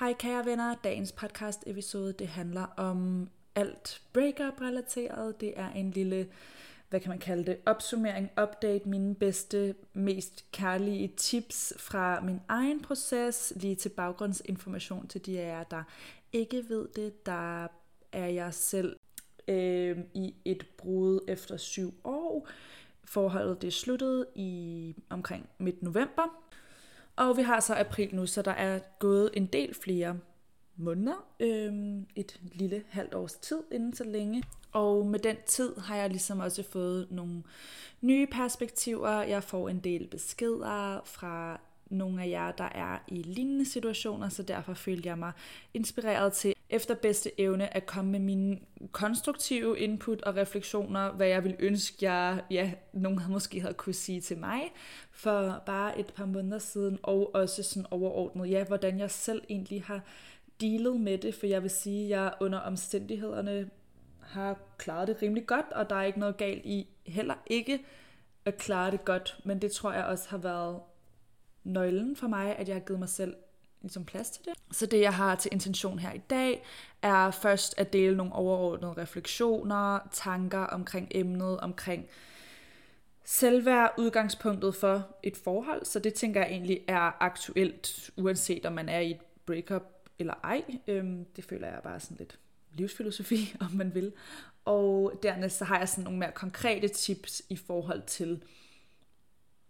Hej kære venner, dagens podcast episode det handler om alt breakup relateret. Det er en lille, hvad kan man kalde det, opsummering, update, mine bedste, mest kærlige tips fra min egen proces, lige til baggrundsinformation til de af jer, der ikke ved det. Der er jeg selv øh, i et brud efter syv år. Forholdet det sluttede i omkring midt november, og vi har så april nu, så der er gået en del flere måneder, øhm, et lille halvt års tid inden så længe. Og med den tid har jeg ligesom også fået nogle nye perspektiver. Jeg får en del beskeder fra nogle af jer, der er i lignende situationer, så derfor følte jeg mig inspireret til efter bedste evne at komme med mine konstruktive input og refleksioner, hvad jeg ville ønske, jeg, ja, nogen måske havde kunne sige til mig for bare et par måneder siden, og også sådan overordnet, ja, hvordan jeg selv egentlig har dealet med det, for jeg vil sige, at jeg under omstændighederne har klaret det rimelig godt, og der er ikke noget galt i heller ikke at klare det godt, men det tror jeg også har været nøglen for mig, at jeg har givet mig selv ligesom plads til det. Så det, jeg har til intention her i dag, er først at dele nogle overordnede refleksioner, tanker omkring emnet, omkring selvværd udgangspunktet for et forhold. Så det tænker jeg egentlig er aktuelt, uanset om man er i et breakup eller ej. Øhm, det føler jeg bare sådan lidt livsfilosofi, om man vil. Og dernæst så har jeg sådan nogle mere konkrete tips i forhold til,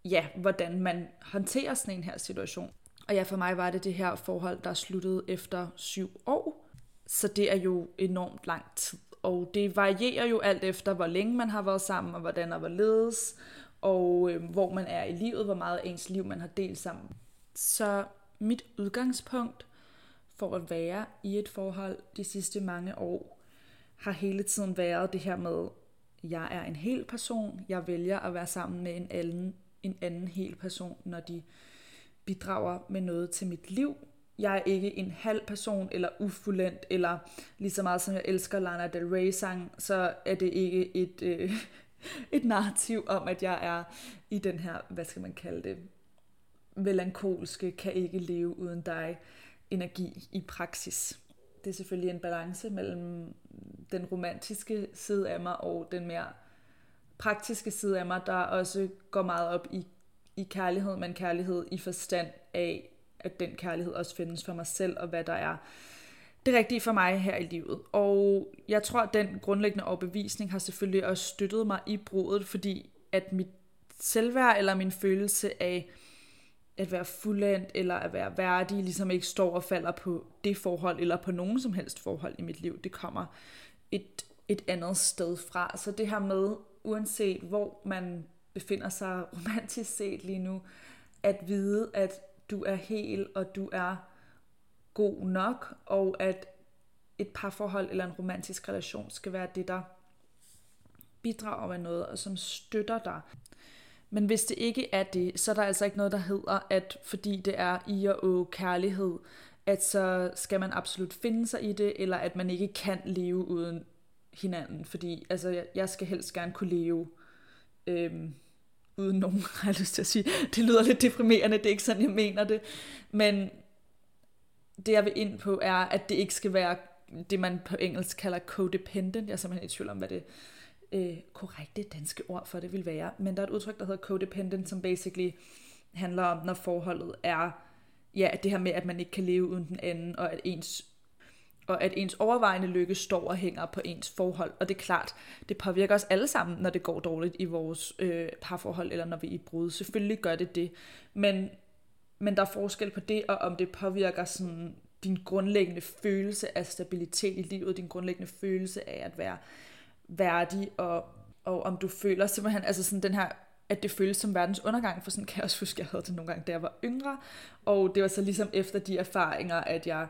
ja, hvordan man håndterer sådan en her situation. Og ja, for mig var det det her forhold, der sluttede efter syv år. Så det er jo enormt lang tid. Og det varierer jo alt efter, hvor længe man har været sammen, og hvordan og hvorledes, og øh, hvor man er i livet, hvor meget af ens liv man har delt sammen. Så mit udgangspunkt for at være i et forhold de sidste mange år, har hele tiden været det her med, jeg er en hel person, jeg vælger at være sammen med en anden, en anden hel person, når de bidrager med noget til mit liv. Jeg er ikke en halv person eller ufuldendt, eller lige så meget som jeg elsker Lana Del Rey sang, så er det ikke et, øh, et narrativ om, at jeg er i den her, hvad skal man kalde det, melankolske, kan ikke leve uden dig energi i praksis. Det er selvfølgelig en balance mellem den romantiske side af mig og den mere praktiske side af mig, der også går meget op i i kærlighed, men kærlighed i forstand af, at den kærlighed også findes for mig selv, og hvad der er det rigtige for mig her i livet. Og jeg tror, at den grundlæggende overbevisning har selvfølgelig også støttet mig i brudet, fordi at mit selvværd eller min følelse af at være fuldendt eller at være værdig, ligesom ikke står og falder på det forhold eller på nogen som helst forhold i mit liv. Det kommer et, et andet sted fra. Så det her med, uanset hvor man befinder sig romantisk set lige nu, at vide, at du er hel, og du er god nok, og at et parforhold eller en romantisk relation skal være det, der bidrager med noget, og som støtter dig. Men hvis det ikke er det, så er der altså ikke noget, der hedder, at fordi det er i og å kærlighed, at så skal man absolut finde sig i det, eller at man ikke kan leve uden hinanden. Fordi altså, jeg jeg skal helst gerne kunne leve øhm, uden nogen, har jeg lyst til at sige. Det lyder lidt deprimerende, det er ikke sådan, jeg mener det. Men det, jeg vil ind på, er, at det ikke skal være det, man på engelsk kalder codependent. Jeg er simpelthen i tvivl om, hvad det øh, korrekte danske ord for det vil være. Men der er et udtryk, der hedder codependent, som basically handler om, når forholdet er ja, det her med, at man ikke kan leve uden den anden, og at ens og at ens overvejende lykke står og hænger på ens forhold. Og det er klart, det påvirker os alle sammen, når det går dårligt i vores øh, parforhold, eller når vi er i brud. Selvfølgelig gør det det. Men, men der er forskel på det, og om det påvirker sådan din grundlæggende følelse af stabilitet i livet, din grundlæggende følelse af at være værdig, og, og om du føler simpelthen, altså sådan den her at det føles som verdens undergang, for sådan kan jeg også huske, at jeg havde det nogle gange, da jeg var yngre, og det var så ligesom efter de erfaringer, at jeg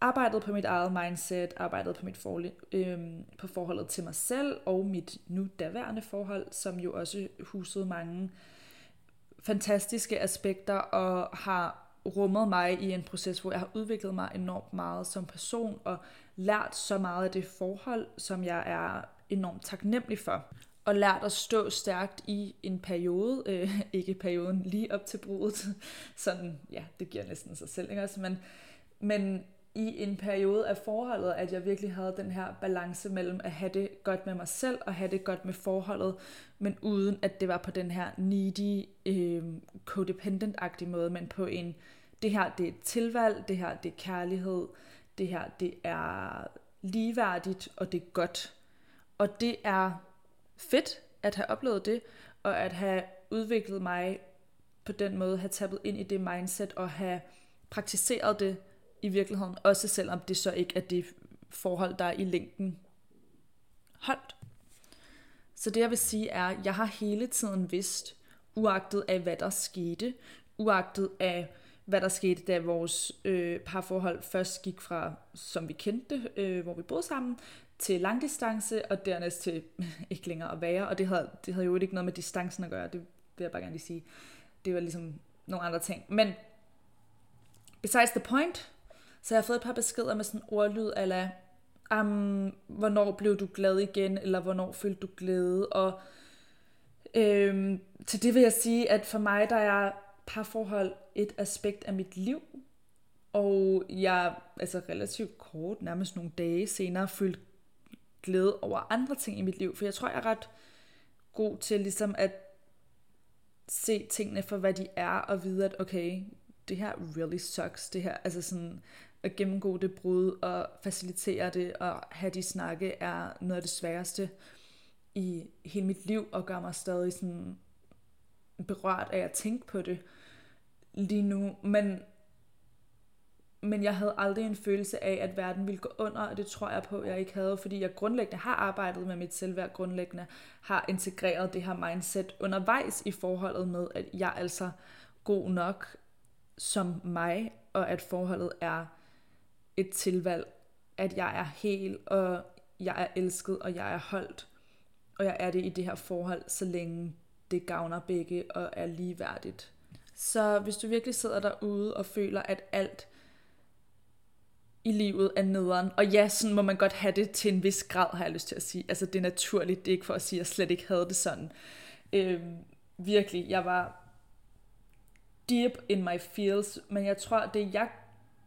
arbejdet på mit eget mindset, arbejdet på mit forhold, øh, på forholdet til mig selv og mit nu daværende forhold, som jo også husede mange fantastiske aspekter og har rummet mig i en proces, hvor jeg har udviklet mig enormt meget som person og lært så meget af det forhold, som jeg er enormt taknemmelig for. Og lært at stå stærkt i en periode, øh, ikke perioden lige op til brudet, sådan, ja, det giver næsten sig selv, ikke? også? men men i en periode af forholdet, at jeg virkelig havde den her balance mellem at have det godt med mig selv og have det godt med forholdet, men uden at det var på den her needy, øh, codependent-agtige måde, men på en, det her det er tilvalg, det her det er kærlighed, det her det er ligeværdigt, og det er godt. Og det er fedt at have oplevet det, og at have udviklet mig på den måde, have tappet ind i det mindset, og have praktiseret det i virkeligheden, også selvom det så ikke er det forhold, der er i længden holdt. Så det jeg vil sige er, at jeg har hele tiden vidst, uagtet af hvad der skete, uagtet af hvad der skete, da vores øh, parforhold først gik fra, som vi kendte øh, hvor vi boede sammen, til langdistance, og dernæst til ikke længere at være. Og det havde, det havde jo ikke noget med distancen at gøre, det vil jeg bare gerne lige sige. Det var ligesom nogle andre ting. Men besides the point, så jeg har fået et par beskeder med sådan en ordlyd, ala, um, hvornår blev du glad igen, eller hvornår følte du glæde, og øhm, til det vil jeg sige, at for mig, der er parforhold et aspekt af mit liv, og jeg, altså relativt kort, nærmest nogle dage senere, følte glæde over andre ting i mit liv, for jeg tror, jeg er ret god til ligesom at se tingene for, hvad de er, og vide, at okay, det her really sucks, det her, altså sådan, at gennemgå det brud og facilitere det og have de snakke er noget af det sværeste i hele mit liv og gør mig stadig sådan berørt af at tænke på det lige nu. Men, men jeg havde aldrig en følelse af, at verden ville gå under, og det tror jeg på, at jeg ikke havde, fordi jeg grundlæggende har arbejdet med mit selvværd, grundlæggende har integreret det her mindset undervejs i forholdet med, at jeg er altså god nok som mig, og at forholdet er et tilvalg, at jeg er hel, og jeg er elsket, og jeg er holdt. Og jeg er det i det her forhold, så længe det gavner begge og er ligeværdigt. Så hvis du virkelig sidder derude og føler, at alt i livet er nederen, og ja, sådan må man godt have det til en vis grad, har jeg lyst til at sige. Altså det er naturligt, det er ikke for at sige, at jeg slet ikke havde det sådan. Øh, virkelig, jeg var deep in my feels, men jeg tror, det jeg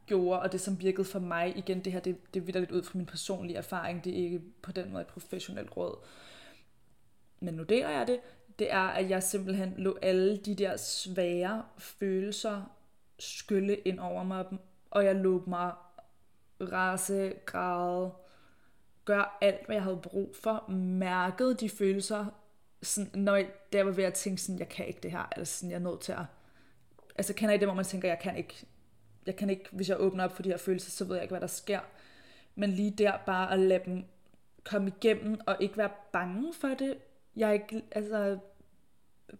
gjorde, og det som virkede for mig, igen det her, det, det vidder lidt ud fra min personlige erfaring, det er ikke på den måde et professionelt råd. Men nu deler jeg det, det er, at jeg simpelthen lå alle de der svære følelser skylle ind over mig, og jeg lå mig rase, græde, gør alt, hvad jeg havde brug for, mærkede de følelser, sådan, når jeg, der var ved at tænke sådan, jeg kan ikke det her, altså sådan, jeg er nødt til at, altså kender I det, hvor man tænker, jeg kan ikke, jeg kan ikke, hvis jeg åbner op for de her følelser, så ved jeg ikke, hvad der sker. Men lige der bare at lade dem komme igennem, og ikke være bange for det. Jeg er ikke, altså,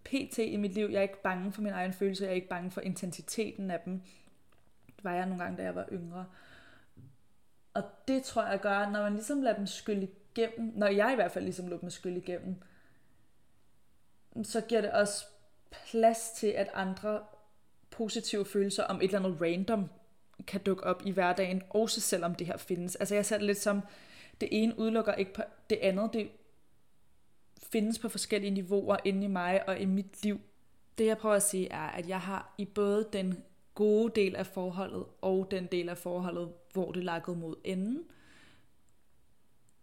pt. i mit liv, jeg er ikke bange for min egen følelse, jeg er ikke bange for intensiteten af dem. Det var jeg nogle gange, da jeg var yngre. Og det tror jeg gør, når man ligesom lader dem skylle igennem, når jeg i hvert fald ligesom lader dem skylle igennem, så giver det også plads til, at andre positive følelser om et eller andet random kan dukke op i hverdagen, også selvom det her findes. Altså jeg ser det lidt som, det ene udelukker ikke på det andet. Det findes på forskellige niveauer inde i mig og i mit liv. Det jeg prøver at sige er, at jeg har i både den gode del af forholdet og den del af forholdet, hvor det lakkede mod enden,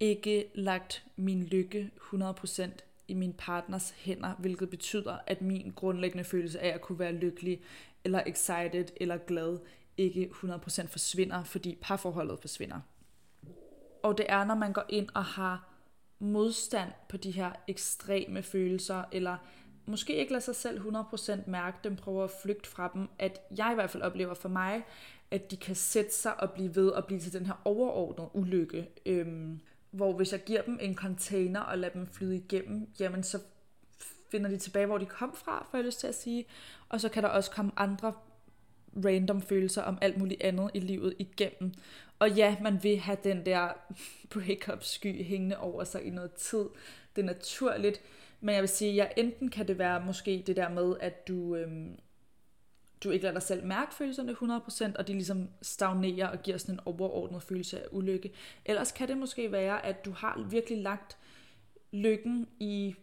ikke lagt min lykke 100% i min partners hænder, hvilket betyder, at min grundlæggende følelse af at kunne være lykkelig eller excited eller glad ikke 100% forsvinder, fordi parforholdet forsvinder. Og det er, når man går ind og har modstand på de her ekstreme følelser, eller måske ikke lader sig selv 100% mærke dem, prøver at flygte fra dem, at jeg i hvert fald oplever for mig, at de kan sætte sig og blive ved og blive til den her overordnede ulykke. Øhm, hvor hvis jeg giver dem en container og lader dem flyde igennem, jamen så finder de tilbage, hvor de kom fra, får jeg lyst til at sige. Og så kan der også komme andre random følelser om alt muligt andet i livet igennem. Og ja, man vil have den der breakup sky hængende over sig i noget tid. Det er naturligt. Men jeg vil sige, at ja, enten kan det være måske det der med, at du, øhm, du ikke lader dig selv mærke følelserne 100%, og de ligesom stagnerer og giver sådan en overordnet følelse af ulykke. Ellers kan det måske være, at du har virkelig lagt lykken i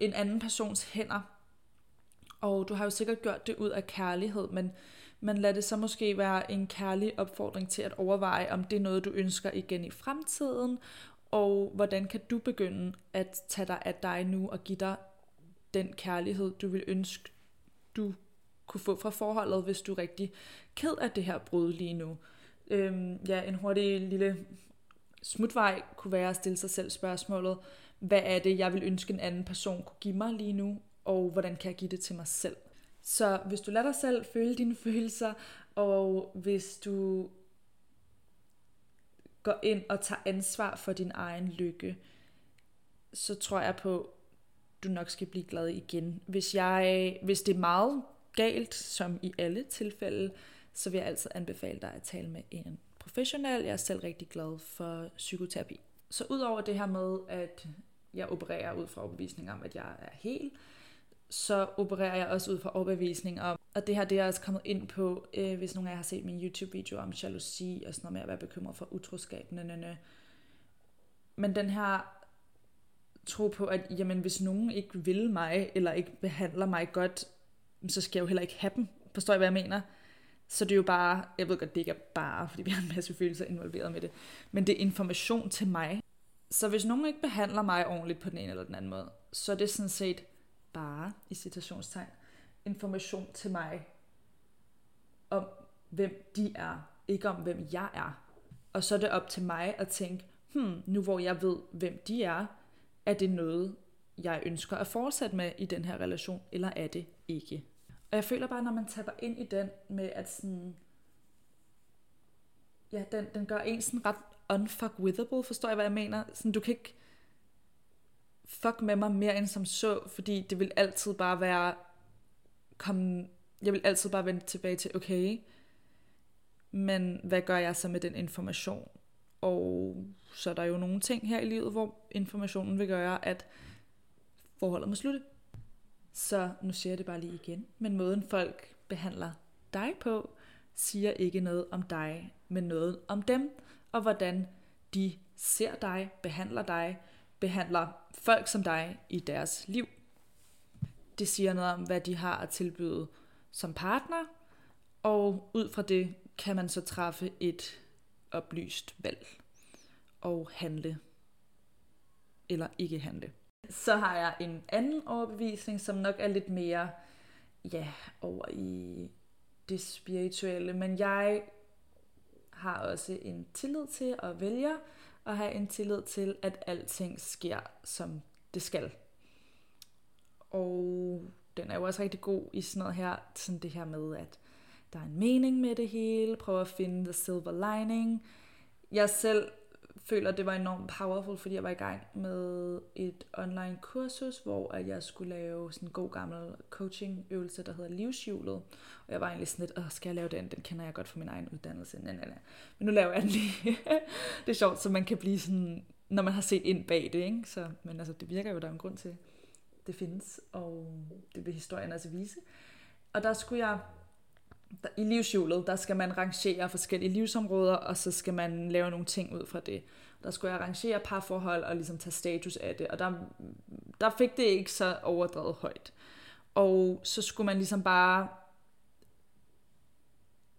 en anden persons hænder, og du har jo sikkert gjort det ud af kærlighed, men, men lad det så måske være en kærlig opfordring til at overveje, om det er noget, du ønsker igen i fremtiden, og hvordan kan du begynde at tage dig af dig nu og give dig den kærlighed, du vil ønske, du kunne få fra forholdet, hvis du er rigtig ked af det her brud lige nu. Øhm, ja, en hurtig lille smutvej kunne være at stille sig selv spørgsmålet, hvad er det, jeg vil ønske en anden person kunne give mig lige nu, og hvordan kan jeg give det til mig selv? Så hvis du lader dig selv føle dine følelser, og hvis du går ind og tager ansvar for din egen lykke, så tror jeg på, du nok skal blive glad igen. Hvis, jeg, hvis det er meget galt, som i alle tilfælde, så vil jeg altid anbefale dig at tale med en professionel. Jeg er selv rigtig glad for psykoterapi. Så udover det her med, at jeg opererer ud fra overbevisning om, at jeg er hel, så opererer jeg også ud fra overbevisning om, og det her det er også kommet ind på, øh, hvis nogen af jer har set min YouTube-video om jalousi og sådan noget med at være bekymret for utroskab. Næ, Men den her tro på, at jamen, hvis nogen ikke vil mig, eller ikke behandler mig godt, så skal jeg jo heller ikke have dem. Forstår I, hvad jeg mener? Så det er jo bare, jeg ved godt, det ikke er bare, fordi vi har en masse følelser involveret med det, men det er information til mig. Så hvis nogen ikke behandler mig ordentligt på den ene eller den anden måde, så er det sådan set bare, i citationstegn, information til mig om, hvem de er, ikke om, hvem jeg er. Og så er det op til mig at tænke, hmm, nu hvor jeg ved, hvem de er, er det noget, jeg ønsker at fortsætte med i den her relation, eller er det ikke? Og jeg føler bare, når man tapper ind i den med, at sådan, ja, den, den gør en sådan ret unfuckwithable, forstår jeg, hvad jeg mener? Sådan, du kan ikke fuck med mig mere end som så, fordi det vil altid bare være, kom, jeg vil altid bare vende tilbage til, okay, men hvad gør jeg så med den information? Og så er der jo nogle ting her i livet, hvor informationen vil gøre, at forholdet må slutte. Så nu siger jeg det bare lige igen. Men måden folk behandler dig på, siger ikke noget om dig, men noget om dem, og hvordan de ser dig, behandler dig, behandler folk som dig i deres liv. Det siger noget om, hvad de har at tilbyde som partner, og ud fra det kan man så træffe et oplyst valg og handle eller ikke handle. Så har jeg en anden overbevisning, som nok er lidt mere ja, over i det spirituelle, men jeg har også en tillid til og vælger at have en tillid til, at alting sker, som det skal. Og den er jo også rigtig god i sådan noget her, sådan det her med, at der er en mening med det hele, prøve at finde the silver lining. Jeg selv føler, at det var enormt powerful, fordi jeg var i gang med et online kursus, hvor at jeg skulle lave sådan en god gammel coaching øvelse, der hedder livshjulet. Og jeg var egentlig sådan lidt, Åh, skal jeg lave den? Den kender jeg godt fra min egen uddannelse. Nej, nej, nej. Men nu laver jeg den lige. det er sjovt, så man kan blive sådan, når man har set ind bag det, ikke? Så, men altså, det virker jo, der er en grund til, det findes, og det vil historien altså vise. Og der skulle jeg i livshjulet, der skal man rangere forskellige livsområder, og så skal man lave nogle ting ud fra det. Der skulle jeg rangere parforhold og ligesom tage status af det, og der, der fik det ikke så overdrevet højt. Og så skulle man ligesom bare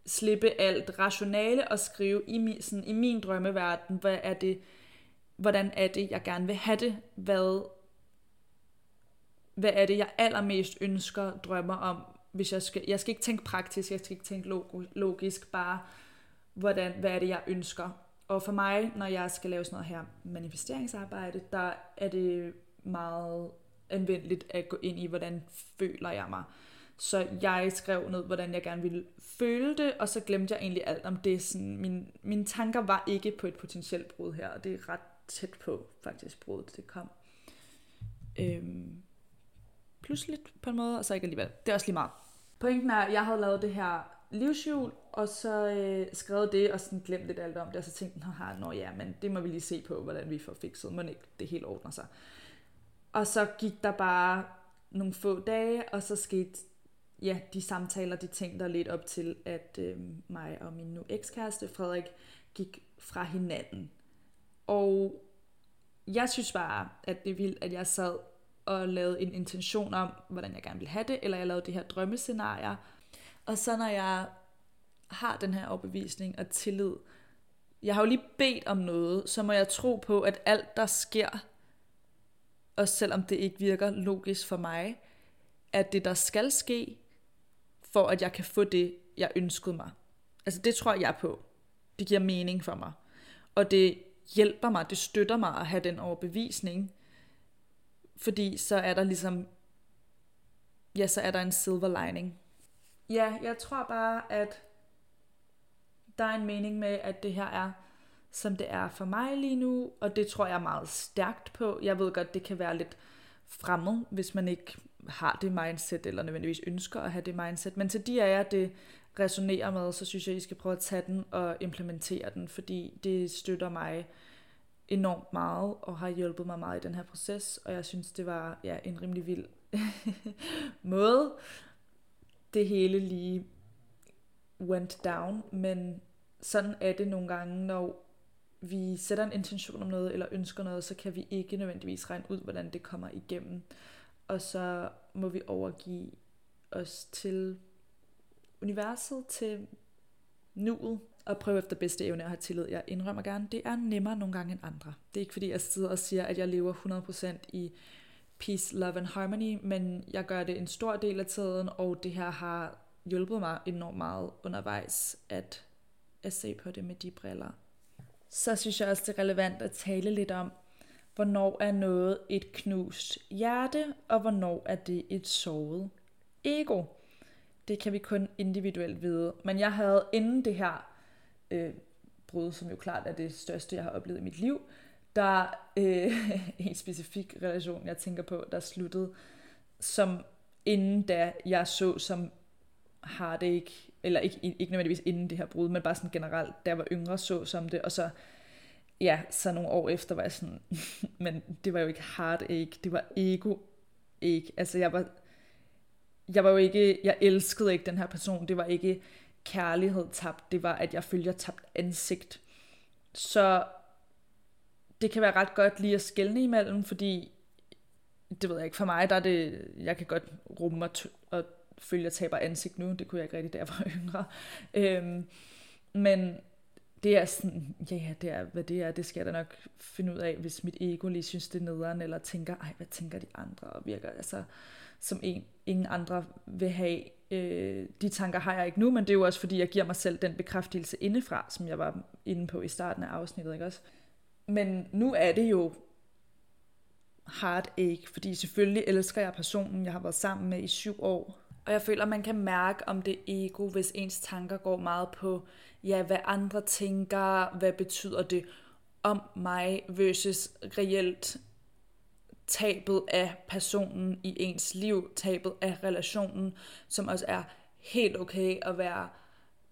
slippe alt rationale og skrive i min, sådan, i min drømmeverden, hvad er det, hvordan er det, jeg gerne vil have det, hvad, hvad er det, jeg allermest ønsker, drømmer om, hvis jeg skal, jeg skal ikke tænke praktisk, jeg skal ikke tænke logisk, bare hvordan, hvad er det, jeg ønsker. Og for mig, når jeg skal lave sådan noget her manifesteringsarbejde, der er det meget anvendeligt at gå ind i, hvordan føler jeg mig. Så jeg skrev ned, hvordan jeg gerne ville føle det, og så glemte jeg egentlig alt om det. Sådan, min, mine tanker var ikke på et potentielt brud her, og det er ret tæt på faktisk brudet, det kom. Øhm, pludseligt på en måde, og så ikke alligevel. Det er også lige meget. Pointen er, at jeg havde lavet det her livshjul, og så øh, skrevet det, og sådan glemt lidt alt om det, og så tænkte jeg, nå ja, men det må vi lige se på, hvordan vi får fikset, men ikke det helt ordner sig. Og så gik der bare nogle få dage, og så skete ja, de samtaler, de ting, der lidt op til, at øh, mig og min nu ekskæreste, Frederik, gik fra hinanden. Og jeg synes bare, at det er vildt, at jeg sad og lavede en intention om, hvordan jeg gerne ville have det, eller jeg lavede de her drømmescenarier. Og så når jeg har den her overbevisning og tillid. Jeg har jo lige bedt om noget, så må jeg tro på, at alt der sker, også selvom det ikke virker logisk for mig, at det der skal ske, for at jeg kan få det, jeg ønskede mig. Altså det tror jeg på. Det giver mening for mig. Og det hjælper mig, det støtter mig at have den overbevisning. Fordi så er der ligesom, ja, så er der en silver lining. Ja, jeg tror bare, at der er en mening med, at det her er, som det er for mig lige nu, og det tror jeg meget stærkt på. Jeg ved godt, det kan være lidt fremmed, hvis man ikke har det mindset, eller nødvendigvis ønsker at have det mindset. Men til de af jer, det resonerer med, så synes jeg, I skal prøve at tage den og implementere den, fordi det støtter mig enormt meget, og har hjulpet mig meget i den her proces, og jeg synes, det var ja, en rimelig vild måde, det hele lige went down, men sådan er det nogle gange, når vi sætter en intention om noget, eller ønsker noget, så kan vi ikke nødvendigvis regne ud, hvordan det kommer igennem. Og så må vi overgive os til universet, til nuet, og prøve efter bedste evne at have tillid. Jeg indrømmer gerne, det er nemmere nogle gange end andre. Det er ikke fordi, jeg sidder og siger, at jeg lever 100% i peace, love and harmony, men jeg gør det en stor del af tiden, og det her har hjulpet mig enormt meget undervejs at, at se på det med de briller. Så synes jeg også, det er relevant at tale lidt om, hvornår er noget et knust hjerte, og hvornår er det et såret ego. Det kan vi kun individuelt vide. Men jeg havde inden det her øh, brud, som jo klart er det største, jeg har oplevet i mit liv, der øh, en specifik relation, jeg tænker på, der sluttede, som inden da jeg så som har det ikke, eller ikke, ikke nødvendigvis inden det her brud, men bare sådan generelt, da jeg var yngre, så som det, og så, ja, så nogle år efter var jeg sådan, men det var jo ikke heartache, det var ego ikke. Altså jeg var, jeg var jo ikke, jeg elskede ikke den her person, det var ikke kærlighed tabt, det var, at jeg følger tabt ansigt. Så det kan være ret godt lige at skælne imellem, fordi det ved jeg ikke, for mig, der er det, jeg kan godt rumme og, og føle, at jeg taber ansigt nu, det kunne jeg ikke rigtig, da jeg var yngre. Øhm, men det er sådan, ja, ja, det er, hvad det er, det skal jeg da nok finde ud af, hvis mit ego lige synes, det er nederen, eller tænker, ej, hvad tænker de andre, og virker altså som en, ingen andre vil have. Øh, de tanker har jeg ikke nu, men det er jo også, fordi jeg giver mig selv den bekræftelse indefra, som jeg var inde på i starten af afsnittet, ikke også? Men nu er det jo heartache, fordi selvfølgelig elsker jeg personen, jeg har været sammen med i syv år. Og jeg føler, man kan mærke om det ego, hvis ens tanker går meget på, ja, hvad andre tænker, hvad betyder det om mig, versus reelt tabet af personen i ens liv, tabet af relationen, som også er helt okay at være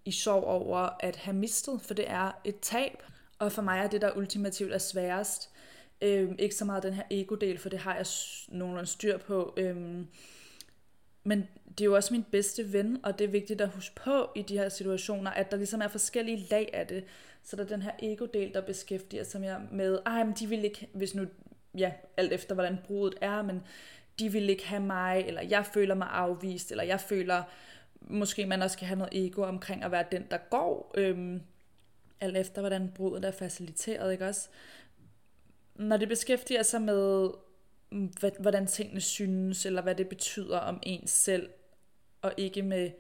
i sorg over at have mistet, for det er et tab. Og for mig er det, der ultimativt er sværest, øhm, ikke så meget den her ego-del, for det har jeg nogenlunde styr på, øhm, men det er jo også min bedste ven, og det er vigtigt at huske på i de her situationer, at der ligesom er forskellige lag af det. Så der er den her ego-del, der beskæftiger sig med, ej, men de vil ikke, hvis nu, ja, alt efter hvordan brudet er, men de vil ikke have mig, eller jeg føler mig afvist, eller jeg føler, måske man også skal have noget ego omkring at være den, der går, øhm, alt efter hvordan brudet er faciliteret, ikke også? Når det beskæftiger sig med mm, hvordan tingene synes, eller hvad det betyder om ens selv, og ikke med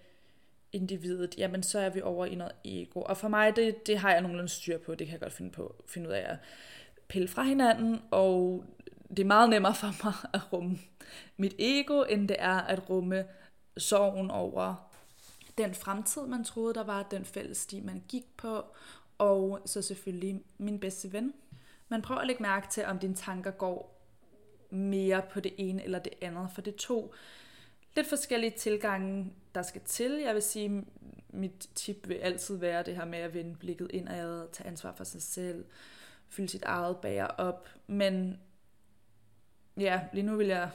individet, jamen så er vi over i noget ego. Og for mig, det, det har jeg nogenlunde styr på, det kan jeg godt finde, på, finde ud af at pille fra hinanden, og det er meget nemmere for mig at rumme mit ego, end det er at rumme sorgen over den fremtid, man troede, der var, den fælles sti, man gik på, og så selvfølgelig min bedste ven. Man prøver at lægge mærke til, om dine tanker går mere på det ene eller det andet, for det er to lidt forskellige tilgange, der skal til. Jeg vil sige, mit tip vil altid være det her med at vende blikket indad, tage ansvar for sig selv, fylde sit eget bager op. Men ja, lige nu vil jeg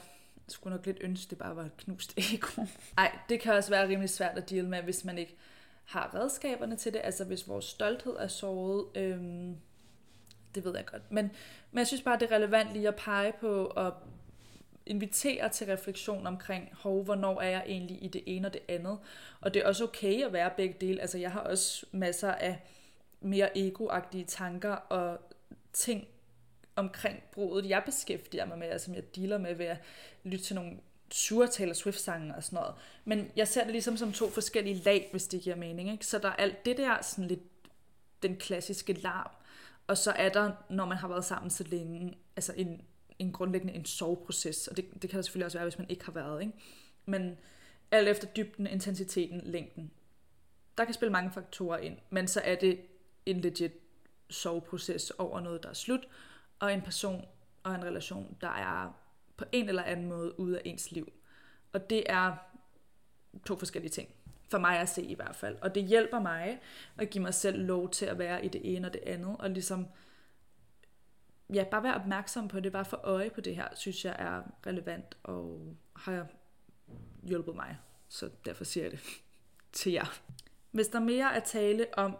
skulle nok lidt ønske, det bare var et knust ego. Nej, det kan også være rimelig svært at deal med, hvis man ikke har redskaberne til det. Altså hvis vores stolthed er såret, øhm, det ved jeg godt. Men, men jeg synes bare, det er relevant lige at pege på, og inviterer til refleksion omkring, hov, hvornår er jeg egentlig i det ene og det andet. Og det er også okay at være begge dele. Altså jeg har også masser af mere egoagtige tanker og ting omkring bruget, jeg beskæftiger mig med, altså som jeg dealer med ved at lytte til nogle sure Taylor Swift-sange og sådan noget. Men jeg ser det ligesom som to forskellige lag, hvis det giver mening. Ikke? Så der er alt det der sådan lidt den klassiske larm, og så er der, når man har været sammen så længe, altså en, en grundlæggende en soveproces, og det, det kan der selvfølgelig også være, hvis man ikke har været. Ikke? Men alt efter dybden, intensiteten, længden. Der kan spille mange faktorer ind, men så er det en legit soveproces over noget, der er slut, og en person og en relation, der er på en eller anden måde ude af ens liv. Og det er to forskellige ting. For mig at se i hvert fald. Og det hjælper mig at give mig selv lov til at være i det ene og det andet. Og ligesom, ja, bare være opmærksom på det. Bare for øje på det her, synes jeg er relevant og har hjulpet mig. Så derfor siger jeg det til jer. Hvis der mere er tale om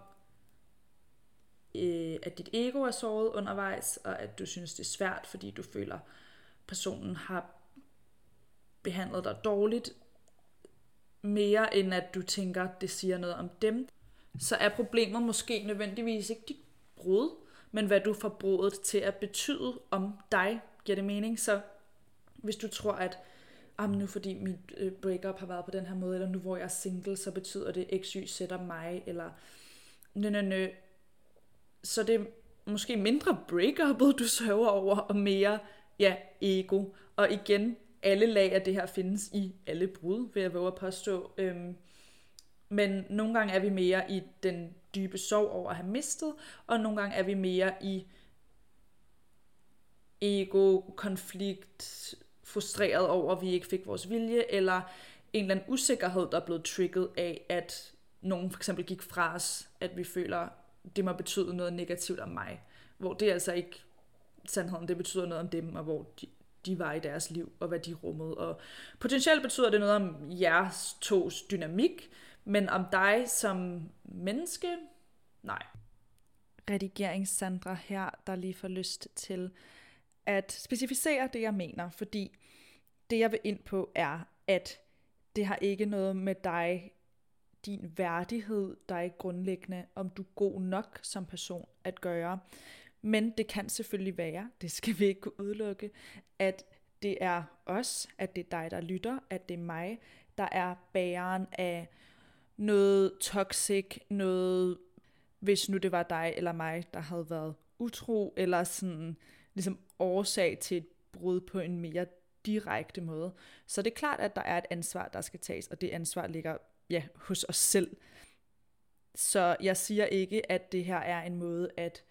øh, at dit ego er såret undervejs, og at du synes, det er svært, fordi du føler, personen har behandlet dig dårligt, mere end at du tænker, det siger noget om dem, så er problemet måske nødvendigvis ikke dit brud, men hvad du får brudet til at betyde om dig. Giver det mening? Så hvis du tror, at om nu fordi mit øh, breakup har været på den her måde, eller nu hvor jeg er single, så betyder det x, y, sætter mig, eller nø, nø, nø, så det er måske mindre breakupet, du sørger over, og mere, ja, ego. Og igen, alle lag af det her findes i alle brud, vil jeg våge at påstå. Øhm, men nogle gange er vi mere i den dybe sorg over at have mistet, og nogle gange er vi mere i ego, konflikt, frustreret over, at vi ikke fik vores vilje, eller en eller anden usikkerhed, der er blevet trigget af, at nogen for eksempel gik fra os, at vi føler, det må betyde noget negativt om mig. Hvor det er altså ikke sandheden, det betyder noget om dem, og hvor de, de var i deres liv, og hvad de rummede. Og potentielt betyder det noget om jeres tos dynamik, men om dig som menneske, nej. Redigering Sandra her, der lige får lyst til at specificere det, jeg mener, fordi det, jeg vil ind på, er, at det har ikke noget med dig din værdighed, der er grundlæggende, om du er god nok som person at gøre. Men det kan selvfølgelig være, det skal vi ikke kunne udelukke, at det er os, at det er dig, der lytter, at det er mig, der er bæreren af noget toxic, noget, hvis nu det var dig eller mig, der havde været utro, eller sådan ligesom årsag til et brud på en mere direkte måde. Så det er klart, at der er et ansvar, der skal tages, og det ansvar ligger ja, hos os selv. Så jeg siger ikke, at det her er en måde at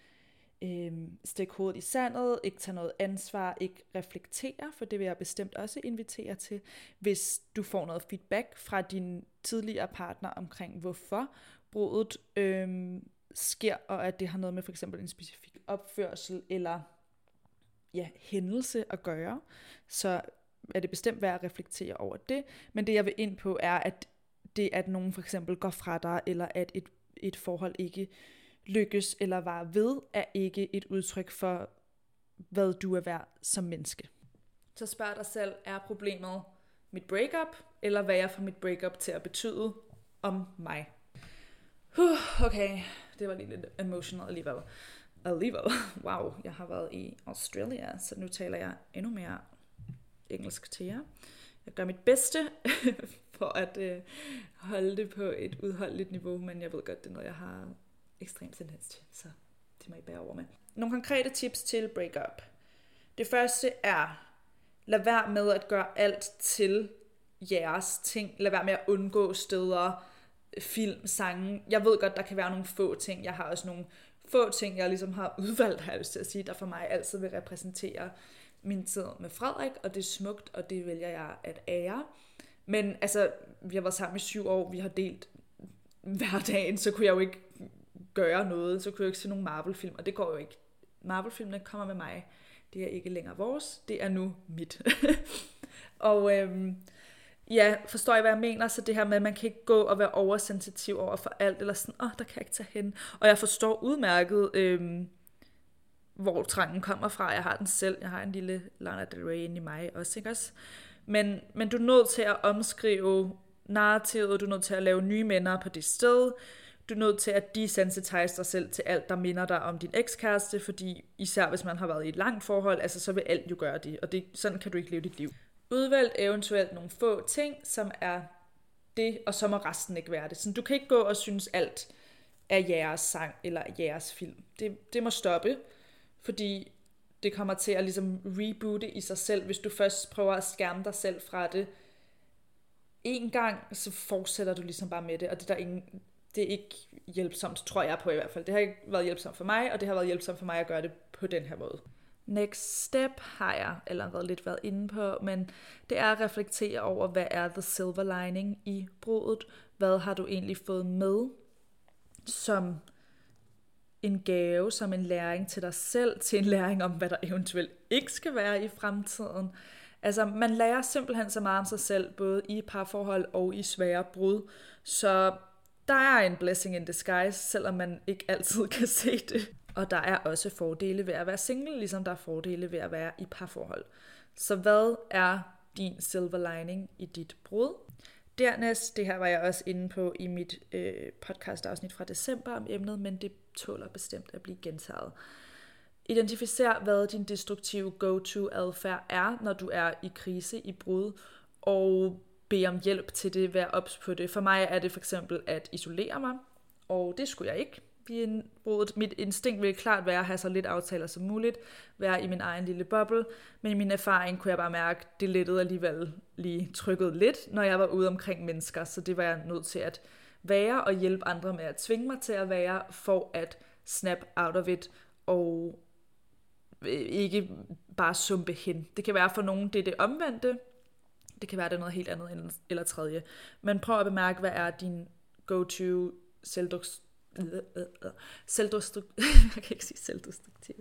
øh, stikke hovedet i sandet, ikke tage noget ansvar, ikke reflektere, for det vil jeg bestemt også invitere til, hvis du får noget feedback fra din tidligere partner omkring, hvorfor brudet øh, sker, og at det har noget med for eksempel en specifik opførsel eller ja, hændelse at gøre, så er det bestemt værd at reflektere over det. Men det jeg vil ind på er, at det, at nogen for eksempel går fra dig, eller at et, et forhold ikke lykkes eller var ved, er ikke et udtryk for, hvad du er værd som menneske. Så spørg dig selv, er problemet mit breakup, eller hvad jeg får mit breakup til at betyde om mig? Huh, okay, det var lige lidt emotional alligevel. Alligevel, wow, jeg har været i Australia, så nu taler jeg endnu mere engelsk til jer. Jeg gør mit bedste for at øh, holde det på et udholdeligt niveau, men jeg ved godt, det er noget, jeg har ekstremt tendens til, så det må I bære over med. Nogle konkrete tips til breakup. Det første er, lad være med at gøre alt til jeres ting. Lad være med at undgå steder, film, sange. Jeg ved godt, der kan være nogle få ting. Jeg har også nogle få ting, jeg ligesom har udvalgt, har jeg lyst til at sige, der for mig altid vil repræsentere min tid med Frederik, og det er smukt, og det vælger jeg at ære. Men altså, vi har været sammen i syv år, vi har delt hverdagen, så kunne jeg jo ikke gøre noget, så kunne jeg ikke se nogen Marvel-film, og det går jo ikke. Marvel-filmene kommer med mig. Det er ikke længere vores, det er nu mit. og øhm, ja, forstår I, hvad jeg mener? Så det her med, at man kan ikke gå og være oversensitiv over for alt, eller sådan, åh, oh, der kan jeg ikke tage hen. Og jeg forstår udmærket, øhm, hvor trangen kommer fra. Jeg har den selv. Jeg har en lille Lana Del Rey inde i mig også, ikke også? Men, men du er nødt til at omskrive narrativet, du er nødt til at lave nye minder på det sted, du er nødt til at desensitize dig selv til alt, der minder dig om din ekskæreste, fordi især hvis man har været i et langt forhold, altså så vil alt jo gøre det, og det, sådan kan du ikke leve dit liv. Udvælg eventuelt nogle få ting, som er det, og så må resten ikke være det. Så du kan ikke gå og synes alt er jeres sang eller jeres film. Det, det må stoppe, fordi det kommer til at ligesom reboote i sig selv, hvis du først prøver at skærme dig selv fra det en gang, så fortsætter du ligesom bare med det, og det er, der ingen, det er ikke hjælpsomt, tror jeg på i hvert fald. Det har ikke været hjælpsomt for mig, og det har været hjælpsomt for mig at gøre det på den her måde. Next step har jeg allerede lidt været inde på, men det er at reflektere over, hvad er the silver lining i brudet? Hvad har du egentlig fået med som en gave, som en læring til dig selv, til en læring om, hvad der eventuelt ikke skal være i fremtiden. Altså, man lærer simpelthen så meget om sig selv, både i parforhold og i svære brud. Så der er en blessing in disguise, selvom man ikke altid kan se det. Og der er også fordele ved at være single, ligesom der er fordele ved at være i parforhold. Så hvad er din silver lining i dit brud? Dernæst, det her var jeg også inde på i mit øh, podcast-afsnit fra december om emnet, men det tåler bestemt at blive gentaget. Identificer, hvad din destruktive go-to-adfærd er, når du er i krise, i brud, og bed om hjælp til det, vær ops på det. For mig er det for eksempel at isolere mig, og det skulle jeg ikke blive brudet. Mit instinkt ville klart være at have så lidt aftaler som muligt, være i min egen lille boble, men i min erfaring kunne jeg bare mærke, at det lettede alligevel lige trykket lidt, når jeg var ude omkring mennesker, så det var jeg nødt til at være og hjælpe andre med at tvinge mig til at være, for at snap out of it og øh, ikke bare sumpe hen. Det kan være for nogen, det er det omvendte, det kan være, det er noget helt andet eller tredje. Men prøv at bemærke, hvad er din go-to selvdestruktiv, jeg kan ikke sige selvdestruktiv,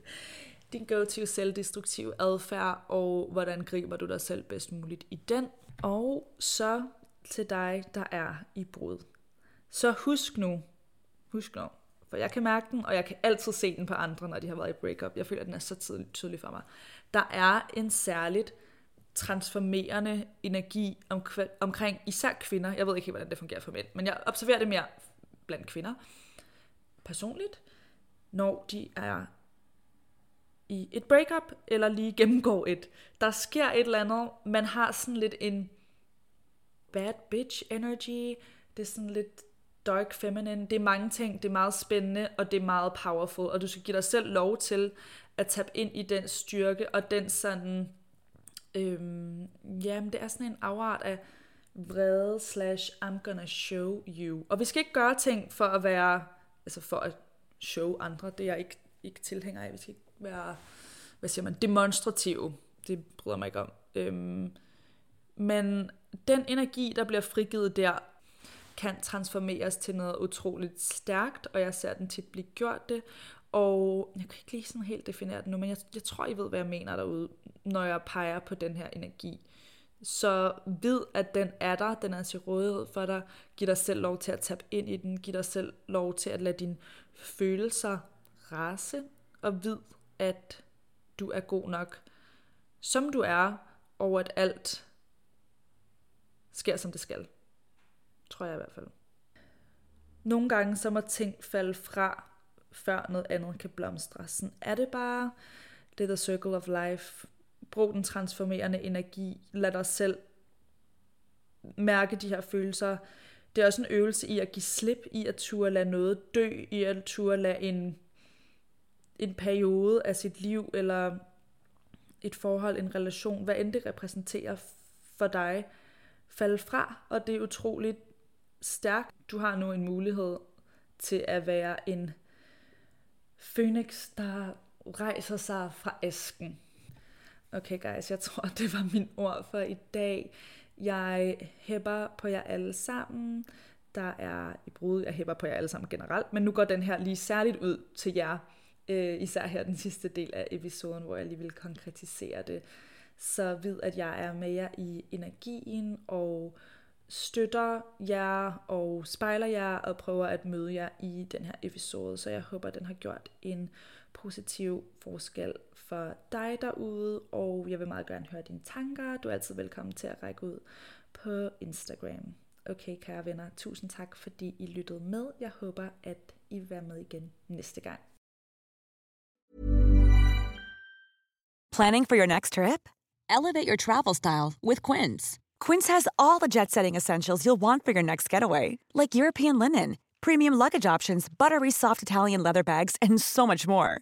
din go-to selvdestruktiv adfærd, og hvordan griber du dig selv bedst muligt i den. Og så til dig, der er i brud. Så husk nu, husk nu, for jeg kan mærke den, og jeg kan altid se den på andre, når de har været i breakup. Jeg føler, at den er så tydelig for mig. Der er en særligt transformerende energi om, omkring især kvinder. Jeg ved ikke helt, hvordan det fungerer for mænd, men jeg observerer det mere blandt kvinder personligt, når de er i et breakup, eller lige gennemgår et. Der sker et eller andet, man har sådan lidt en bad bitch energy, det er sådan lidt dark feminine, det er mange ting, det er meget spændende, og det er meget powerful, og du skal give dig selv lov til at tabe ind i den styrke, og den sådan Øhm, jamen, det er sådan en afart af vrede slash I'm gonna show you. Og vi skal ikke gøre ting for at være, altså for at show andre. Det er jeg ikke, ikke tilhænger af. Vi skal ikke være, hvad siger man, demonstrative. Det bryder mig ikke om. Øhm, men den energi, der bliver frigivet der, kan transformeres til noget utroligt stærkt, og jeg ser den tit blive gjort det. Og jeg kan ikke lige sådan helt definere det nu, men jeg, jeg tror, I ved, hvad jeg mener derude, når jeg peger på den her energi. Så vid, at den er der, den er til rådighed for dig. Giv dig selv lov til at tabe ind i den. Giv dig selv lov til at lade dine følelser rase. Og vid, at du er god nok, som du er, og at alt sker, som det skal. Tror jeg i hvert fald. Nogle gange så må ting falde fra, før noget andet kan blomstre. Sådan er det bare. Det er the circle of life. Brug den transformerende energi. Lad dig selv mærke de her følelser. Det er også en øvelse i at give slip, i at turde lade noget dø, i at turde lade en, en periode af sit liv, eller et forhold, en relation, hvad end det repræsenterer for dig, falde fra, og det er utroligt stærkt. Du har nu en mulighed til at være en Phoenix, der rejser sig fra asken. Okay guys, jeg tror, det var min ord for i dag. Jeg hæpper på jer alle sammen. Der er i brud, jeg hæpper på jer alle sammen generelt, men nu går den her lige særligt ud til jer. Øh, især her den sidste del af episoden, hvor jeg lige vil konkretisere det. Så vid, at jeg er med jer i energien, og støtter jer og spejler jer og prøver at møde jer i den her episode. Så jeg håber, den har gjort en positiv forskel for dig derude, og jeg vil meget gerne høre dine tanker. Du er altid velkommen til at række ud på Instagram. Okay, kære venner, tusind tak, fordi I lyttede med. Jeg håber, at I vil være med igen næste gang. Planning for your next trip? Elevate your travel style with Quince. Quince has all the jet setting essentials you'll want for your next getaway, like European linen, premium luggage options, buttery soft Italian leather bags, and so much more.